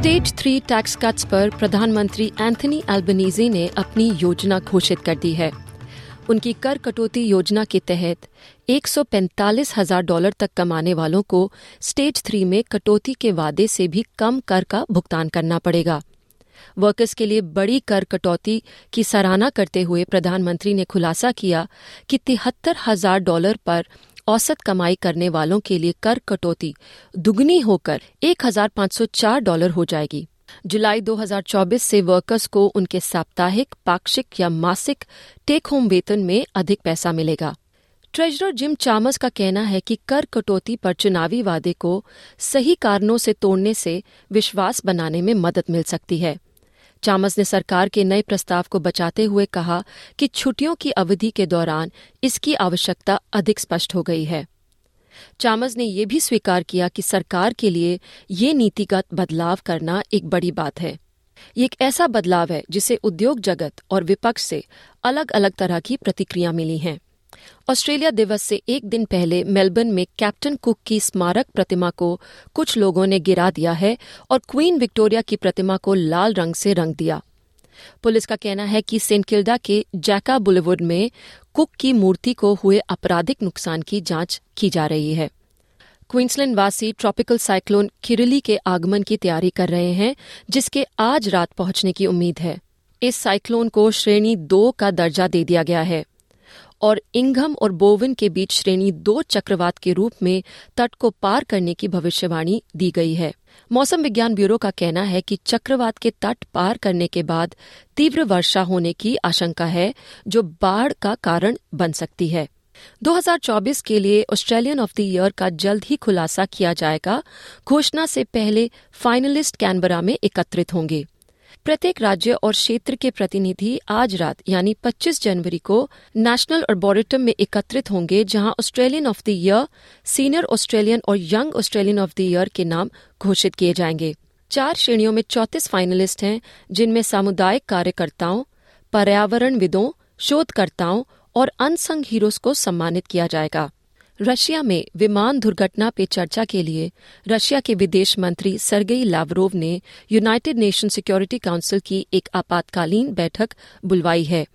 Stage three tax cuts पर प्रधानमंत्री Anthony Albanese ने अपनी योजना घोषित कर दी है। उनकी कर कटौती योजना के तहत एक हज़ार डॉलर तक कमाने वालों को स्टेज थ्री में कटौती के वादे से भी कम कर का भुगतान करना पड़ेगा। वर्कर्स के लिए बड़ी कर कटौती की सराहना करते हुए प्रधानमंत्री ने खुलासा किया कि तिहत्तर हज़ार डॉलर पर औसत कमाई करने वालों के लिए कर कटौती दुगनी होकर 1,504 डॉलर हो जाएगी। जुलाई 2024 से वर्कर्स को उनके साप्ताहिक पाक्षिक या मासिक टेक होम वेतन में अधिक पैसा मिलेगा। ट्रेजरर जिम चामस का कहना है कि कर कटौती पर चुनावी वादे को सही कारणों से तोड़ने से विश्वास बनाने में मदद मिल सकती है। चामस ने सरकार के नए प्रस्ताव को बचाते हुए कहा कि छुट्टियों की अवधि के दौरान इसकी आवश्यकता अधिक स्पष्ट हो गई है। चामस ने यह भी स्वीकार किया कि सरकार के लिए ये नीतिगत बदलाव करना एक बड़ी बात है। ये एक ऐसा बदलाव है जिसे उद्योग जगत और विपक्ष से अलग अलग तरह की प्रतिक्रिया मिली हैं। ऑस्ट्रेलिया दिवस से एक दिन पहले मेलबर्न में कैप्टन कुक की स्मारक प्रतिमा को कुछ लोगों ने गिरा दिया है और क्वीन विक्टोरिया की प्रतिमा को लाल रंग से रंग दिया। पुलिस का कहना है कि सेंट किल्डा के जैका बुलेवुड में कुक की मूर्ति को हुए आपराधिक नुकसान की जाँच की जा रही है। क्वींसलैंड वासी ट्रॉपिकल साइक्लोन किरली के आगमन की तैयारी कर रहे हैं, जिसके आज रात पहुँचने की उम्मीद है। इस साइक्लोन को श्रेणी दो का दर्जा दे दिया गया है। और इंघम और बोविन के बीच श्रेणी दो चक्रवात के रूप में तट को पार करने की भविष्यवाणी दी गई है। मौसम विज्ञान ब्यूरो का कहना है कि चक्रवात के तट पार करने के बाद तीव्र वर्षा होने की आशंका है, जो बाढ़ का कारण बन सकती है। 2024 के लिए ऑस्ट्रेलियन ऑफ़ द ईयर का जल्द ही खुलासा किया जाएगा। घोषणा से पहले फाइनलिस्ट कैनबरा में एकत्रित होंगे। प्रत्येक राज्य और क्षेत्र के प्रतिनिधि आज रात, यानी 25 जनवरी को, नेशनल अर्बोरेटम में एकत्रित होंगे, जहाँ Australian of the year senior Australian और young Australian of the year के नाम घोषित किए जाएँगे। चार श्रेणियों में चौतीस फाइनलिस्ट हैं, जिनमें सामुदायिक कार्यकर्ताओं, पर्यावरणविदों, शोधकर्ताओं और अनसंग हीरोज को सम्मानित किया जाएगा। रशिया में विमान दुर्घटना पे चर्चा के लिए रशिया के विदेश मंत्री सरगेई लावरोव ने यूनाइटेड नेशन सिक्योरिटी काउंसिल की एक आपातकालीन बैठक बुलवाई है।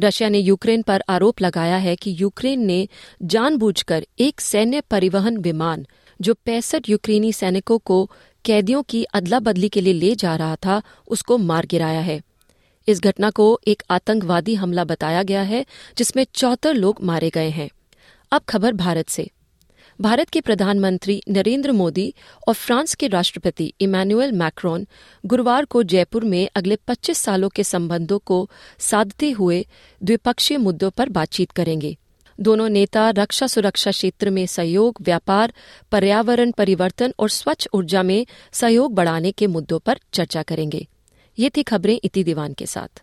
रशिया ने यूक्रेन पर आरोप लगाया है कि यूक्रेन ने जानबूझकर एक सैन्य परिवहन विमान, जो पैंसठ यूक्रेनी सैनिकों को कैदियों की अदला बदली के लिए ले जा रहा था, उसको मार गिराया है। इस घटना को एक आतंकवादी हमला बताया गया है, जिसमें चौहत्तर लोग मारे गए हैं। अब खबर भारत से। भारत के प्रधानमंत्री नरेंद्र मोदी और फ्रांस के राष्ट्रपति इमैनुअल मैक्रोन गुरुवार को जयपुर में अगले 25 सालों के संबंधों को साधते हुए द्विपक्षीय मुद्दों पर बातचीत करेंगे। दोनों नेता रक्षा सुरक्षा क्षेत्र में सहयोग, व्यापार, पर्यावरण परिवर्तन और स्वच्छ ऊर्जा में सहयोग बढ़ाने के मुद्दों पर चर्चा करेंगे। ये थी खबरें इति दीवान के साथ।